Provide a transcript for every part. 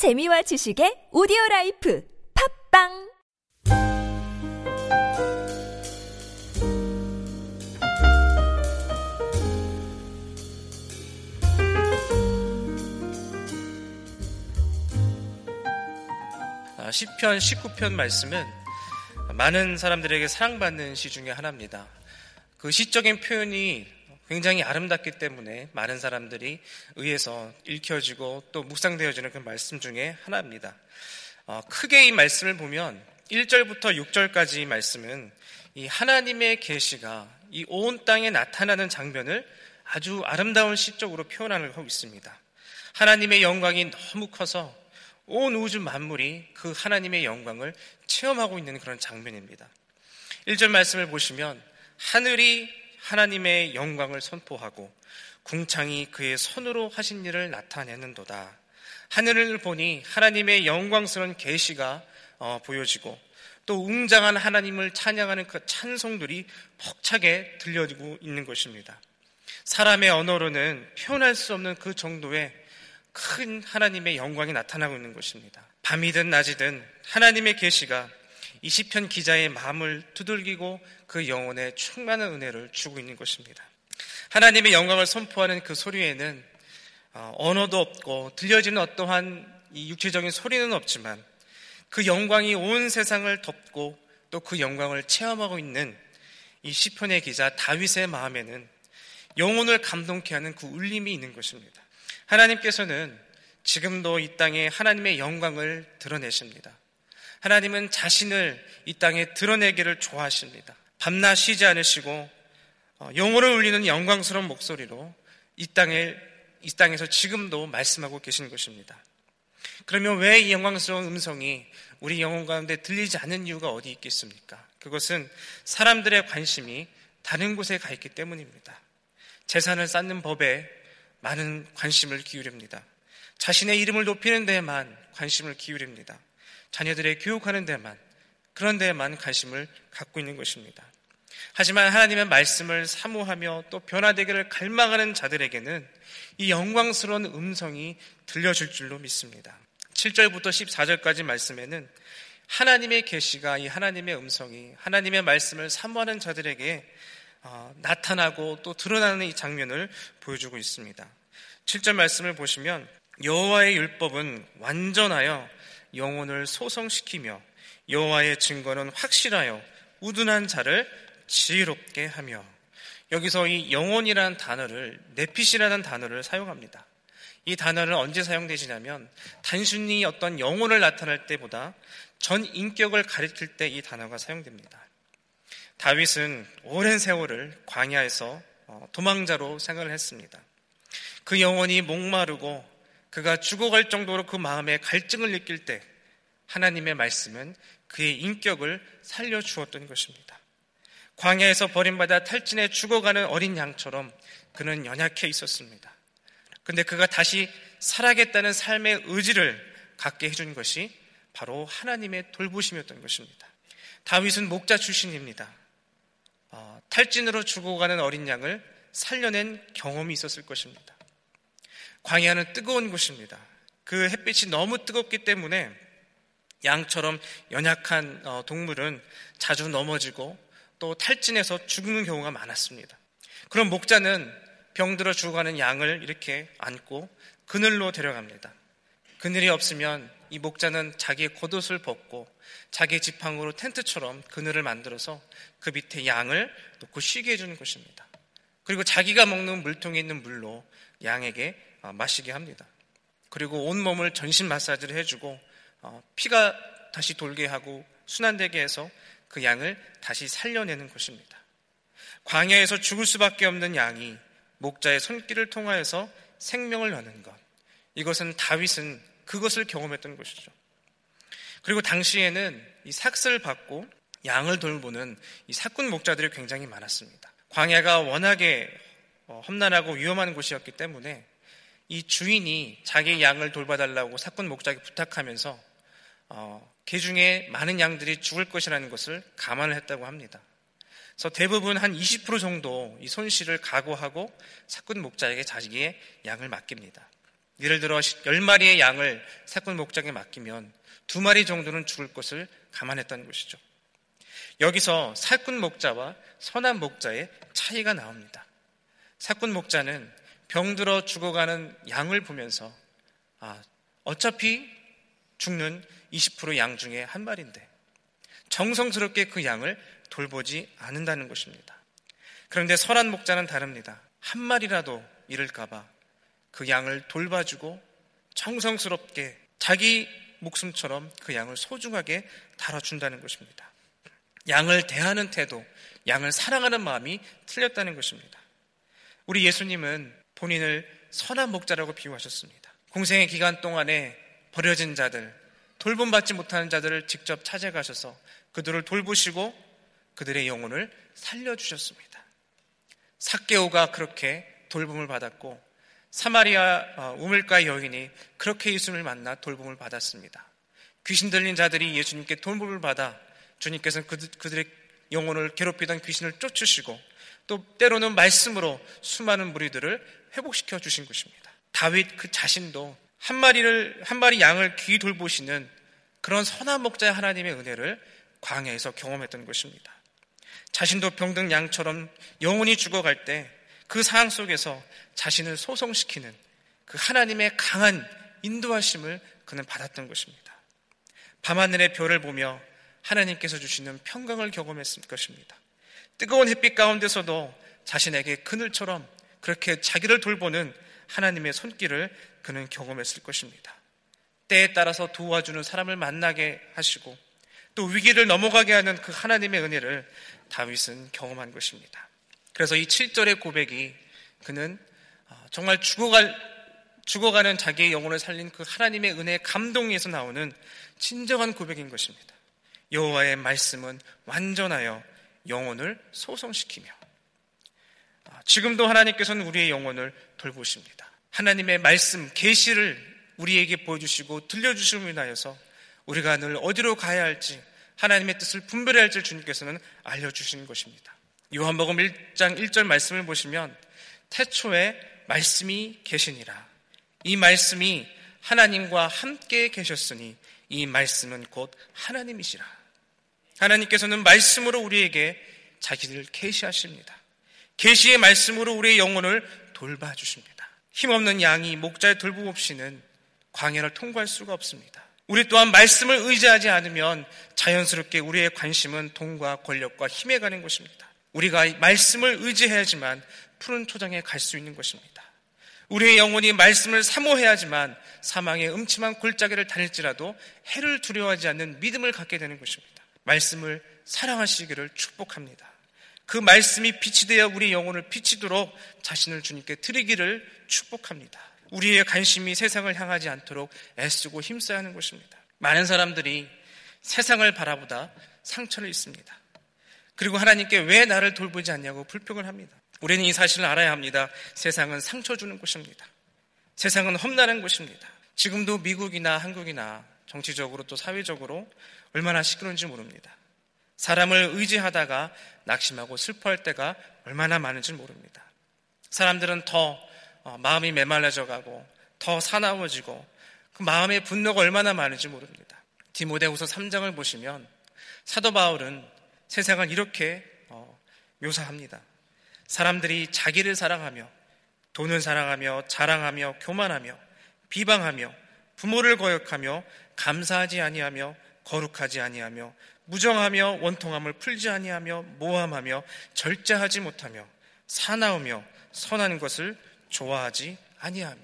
재미와 지식의 오디오 라이프 팟빵 아, 시편 19편 말씀은 많은 사람들에게 사랑받는 시 중에 하나입니다. 그 시적인 표현이 굉장히 아름답기 때문에 많은 사람들이 의해서 읽혀지고 또 묵상되어지는 그 말씀 중에 하나입니다. 어, 크게 이 말씀을 보면 1절부터 6절까지 말씀은 이 하나님의 계시가 이 온 땅에 나타나는 장면을 아주 아름다운 시적으로 표현하고 있습니다. 하나님의 영광이 너무 커서 온 우주 만물이 그 하나님의 영광을 체험하고 있는 그런 장면입니다. 1절 말씀을 보시면 하늘이 하나님의 영광을 선포하고 궁창이 그의 손으로 하신 일을 나타내는도다. 하늘을 보니 하나님의 영광스러운 계시가 어, 보여지고 또 웅장한 하나님을 찬양하는 그 찬송들이 벅차게 들려지고 있는 것입니다. 사람의 언어로는 표현할 수 없는 그 정도의 큰 하나님의 영광이 나타나고 있는 것입니다. 밤이든 낮이든 하나님의 계시가 이 시편 기자의 마음을 두들기고 그 영혼에 충만한 은혜를 주고 있는 것입니다. 하나님의 영광을 선포하는 그 소리에는 어, 언어도 없고 들려지는 어떠한 육체적인 소리는 없지만 그 영광이 온 세상을 덮고 또 그 영광을 체험하고 있는 이 시편의 기자 다윗의 마음에는 영혼을 감동케 하는 그 울림이 있는 것입니다. 하나님께서는 지금도 이 땅에 하나님의 영광을 드러내십니다. 하나님은 자신을 이 땅에 드러내기를 좋아하십니다. 밤낮 쉬지 않으시고 어, 영혼을 울리는 영광스러운 목소리로 이 땅에 이 땅에서 지금도 말씀하고 계신 것입니다. 그러면 왜 이 영광스러운 음성이 우리 영혼 가운데 들리지 않는 이유가 어디 있겠습니까? 그것은 사람들의 관심이 다른 곳에 가 있기 때문입니다. 재산을 쌓는 법에 많은 관심을 기울입니다. 자신의 이름을 높이는 데에만 관심을 기울입니다. 자녀들의 교육하는 데만 그런 데에만 관심을 갖고 있는 것입니다. 하지만 하나님의 말씀을 사모하며 또 변화되기를 갈망하는 자들에게는 이 영광스러운 음성이 들려줄 줄로 믿습니다. 7절부터 14절까지 말씀에는 하나님의 계시가 이 하나님의 음성이 하나님의 말씀을 사모하는 자들에게 어, 나타나고 또 드러나는 이 장면을 보여주고 있습니다. 7절 말씀을 보시면 여호와의 율법은 완전하여 영혼을 소성시키며 여호와의 증거는 확실하여 우둔한 자를 지혜롭게 하며 여기서 이 영혼이라는 단어를 네핏이라는 단어를 사용합니다. 이 단어는 언제 사용되시냐면 단순히 어떤 영혼을 나타낼 때보다 전 인격을 가리킬 때 이 단어가 사용됩니다. 다윗은 오랜 세월을 광야에서 어, 도망자로 생활을 했습니다. 그 영혼이 목마르고 그가 죽어갈 정도로 그 마음에 갈증을 느낄 때 하나님의 말씀은 그의 인격을 살려주었던 것입니다. 광야에서 버림받아 탈진해 죽어가는 어린 양처럼 그는 연약해 있었습니다. 근데 그가 다시 살아겠다는 삶의 의지를 갖게 해준 것이 바로 하나님의 돌보심이었던 것입니다. 다윗은 목자 출신입니다. 어, 탈진으로 죽어가는 어린 양을 살려낸 경험이 있었을 것입니다. 광야는 뜨거운 곳입니다. 그 햇빛이 너무 뜨겁기 때문에 양처럼 연약한 어, 동물은 자주 넘어지고 또 탈진해서 죽는 경우가 많았습니다. 그럼 목자는 병들어 죽어가는 양을 이렇게 안고 그늘로 데려갑니다. 그늘이 없으면 이 목자는 자기의 겉옷을 벗고 자기의 지팡으로 텐트처럼 그늘을 만들어서 그 밑에 양을 놓고 쉬게 해주는 것입니다. 그리고 자기가 먹는 물통에 있는 물로 양에게 어, 마시게 합니다. 그리고 온 몸을 전신 마사지를 해주고 어, 피가 다시 돌게 하고 순환되게 해서 그 양을 다시 살려내는 것입니다. 광야에서 죽을 수밖에 없는 양이 목자의 손길을 통하여서 생명을 여는 것. 이것은 다윗은 그것을 경험했던 것이죠. 그리고 당시에는 이 삭슬 받고 양을 돌보는 이 사꾼 목자들이 굉장히 많았습니다. 광야가 워낙에 어, 험난하고 위험한 곳이었기 때문에 이 주인이 자기 양을 돌봐달라고 사꾼 목자에게 부탁하면서 어, 개 중에 많은 양들이 죽을 것이라는 것을 감안을 했다고 합니다. 그래서 대부분 한 20% 정도 이 손실을 각오하고 사꾼 목자에게 자기의 양을 맡깁니다. 예를 들어 10마리의 양을 사꾼 목장에 맡기면 두 마리 정도는 죽을 것을 감안했다는 것이죠. 여기서 사꾼 목자와 선한 목자의 차이가 나옵니다. 사꾼 목자는 병들어 죽어가는 양을 보면서 아, 어차피 죽는 20%양 중에 한 마리인데 정성스럽게 그 양을 돌보지 않는다는 것입니다. 그런데 설한 목자는 다릅니다. 한 마리라도 잃을까봐 그 양을 돌봐주고 정성스럽게 자기 목숨처럼 그 양을 소중하게 다뤄준다는 것입니다. 양을 대하는 태도, 양을 사랑하는 마음이 틀렸다는 것입니다. 우리 예수님은 본인을 선한 목자라고 비유하셨습니다. 공생의 기간 동안에 버려진 자들, 돌봄받지 못하는 자들을 직접 찾아가셔서 그들을 돌보시고 그들의 영혼을 살려주셨습니다. 사케오가 그렇게 돌봄을 받았고 사마리아 어, 우물가 여인이 그렇게 예수님을 만나 돌봄을 받았습니다. 귀신 들린 자들이 예수님께 돌봄을 받아 주님께서는 그들의 영혼을 괴롭히던 귀신을 쫓으시고 또 때로는 말씀으로 수많은 무리들을 회복시켜 주신 것입니다. 다윗 그 자신도 한 마리를 한 마리 양을 귀 돌보시는 그런 선한 목자의 하나님의 은혜를 광야에서 경험했던 것입니다. 자신도 병든 양처럼 영혼이 죽어갈 때 그 상황 속에서 자신을 소송시키는 그 하나님의 강한 인도하심을 그는 받았던 것입니다. 밤하늘의 별을 보며 하나님께서 주시는 평강을 경험했을 것입니다. 뜨거운 햇빛 가운데서도 자신에게 그늘처럼 그렇게 자기를 돌보는 하나님의 손길을 그는 경험했을 것입니다. 때에 따라서 도와주는 사람을 만나게 하시고 또 위기를 넘어가게 하는 그 하나님의 은혜를 다윗은 경험한 것입니다. 그래서 이 7절의 고백이 그는 어, 정말 죽어갈, 죽어가는 자기의 영혼을 살린 그 하나님의 은혜의 감동에서 나오는 진정한 고백인 것입니다. 여호와의 말씀은 완전하여 영혼을 소성시키며 아, 지금도 하나님께서는 우리의 영혼을 돌보십니다. 하나님의 말씀 계시를 우리에게 보여주시고 들려주심을 인하여서 우리가 늘 어디로 가야 할지 하나님의 뜻을 분별해야 할지 주님께서는 알려주신 것입니다. 요한복음 1장 1절 말씀을 보시면 태초에 말씀이 계시니라. 이 말씀이 하나님과 함께 계셨으니 이 말씀은 곧 하나님이시라. 하나님께서는 말씀으로 우리에게 자기를 계시하십니다. 계시의 말씀으로 우리의 영혼을 돌봐 주십니다. 힘없는 양이 목자의 돌봄 없이는 광야를 통과할 수가 없습니다. 우리 또한 말씀을 의지하지 않으면 자연스럽게 우리의 관심은 돈과 권력과 힘에 가는 것입니다. 우리가 말씀을 의지해야지만 푸른 초장에 갈 수 있는 것입니다. 우리의 영혼이 말씀을 사모해야지만 사망의 음침한 골짜기를 다닐지라도 해를 두려워하지 않는 믿음을 갖게 되는 것입니다. 말씀을 사랑하시기를 축복합니다. 그 말씀이 빛이 되어 우리 영혼을 비치도록 자신을 주님께 드리기를 축복합니다. 우리의 관심이 세상을 향하지 않도록 애쓰고 힘써야 하는 것입니다. 많은 사람들이 세상을 바라보다 상처를 입습니다. 그리고 하나님께 왜 나를 돌보지 않냐고 불평을 합니다. 우리는 이 사실을 알아야 합니다. 세상은 상처 주는 곳입니다. 세상은 험난한 곳입니다. 지금도 미국이나 한국이나 정치적으로 또 사회적으로 얼마나 시끄러운지 모릅니다. 사람을 의지하다가 낙심하고 슬퍼할 때가 얼마나 많은지 모릅니다. 사람들은 더 어, 마음이 메말라져 가고 더 사나워지고 그 마음의 분노가 얼마나 많은지 모릅니다. 디모데후서 3장을 보시면 사도 바울은 세상을 이렇게 어, 묘사합니다. 사람들이 자기를 사랑하며 돈을 사랑하며 자랑하며 교만하며 비방하며 부모를 거역하며 감사하지 아니하며 거룩하지 아니하며 무정하며 원통함을 풀지 아니하며 모함하며 절제하지 못하며 사나우며 선한 것을 좋아하지 아니하며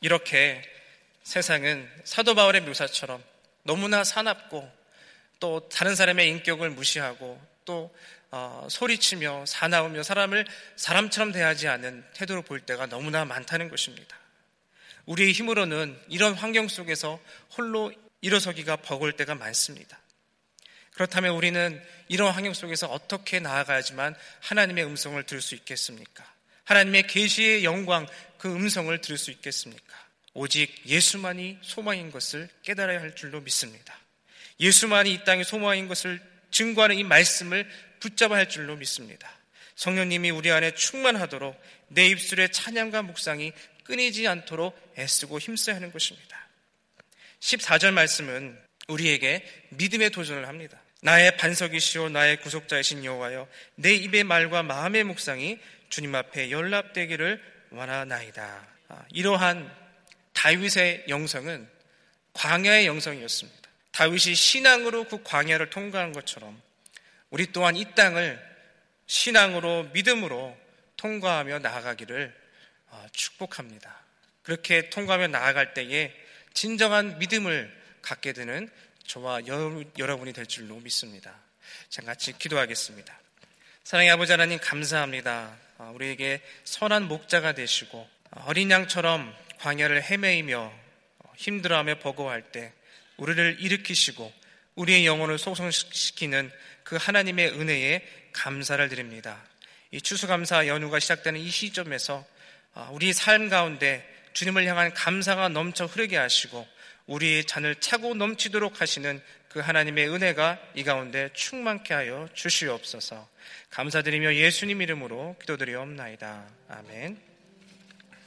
이렇게 세상은 사도 바울의 묘사처럼 너무나 사납고 또 다른 사람의 인격을 무시하고 또 어, 소리치며 사나우며 사람을 사람처럼 대하지 않은 태도로 볼 때가 너무나 많다는 것입니다. 우리의 힘으로는 이런 환경 속에서 홀로 일어서기가 버거울 때가 많습니다. 그렇다면 우리는 이런 환경 속에서 어떻게 나아가야지만 하나님의 음성을 들을 수 있겠습니까? 하나님의 계시의 영광 그 음성을 들을 수 있겠습니까? 오직 예수만이 소망인 것을 깨달아야 할 줄로 믿습니다. 예수만이 이 땅의 소망인 것을 증거하는 이 말씀을 붙잡아야 할 줄로 믿습니다. 성령님이 우리 안에 충만하도록 내 입술의 찬양과 묵상이 끊이지 않도록 애쓰고 힘써야 하는 것입니다. 14절 말씀은 우리에게 믿음의 도전을 합니다. 나의 반석이시오 나의 구속자이신 여호와여 내 입의 말과 마음의 묵상이 주님 앞에 연락되기를 원하나이다. 아, 이러한 다윗의 영성은 광야의 영성이었습니다. 다윗이 신앙으로 그 광야를 통과한 것처럼 우리 또한 이 땅을 신앙으로 믿음으로 통과하며 나아가기를 아, 축복합니다. 그렇게 통과하며 나아갈 때에 진정한 믿음을 갖게 되는 저와 여러분이 될 줄로 믿습니다. 자, 같이 기도하겠습니다. 사랑의 아버지 하나님 감사합니다. 아, 우리에게 선한 목자가 되시고 아, 어린 양처럼 광야를 헤매이며 어, 힘들어하며 버거워할 때 우리를 일으키시고 우리의 영혼을 소송시키는 그 하나님의 은혜에 감사를 드립니다. 이 추수감사 연휴가 시작되는 이 시점에서 아, 우리 삶 가운데 주님을 향한 감사가 넘쳐 흐르게 하시고 우리의 잔을 차고 넘치도록 하시는 그 하나님의 은혜가 이 가운데 충만케 하여 주시옵소서. 감사드리며 예수님 이름으로 기도드리옵나이다. 아멘.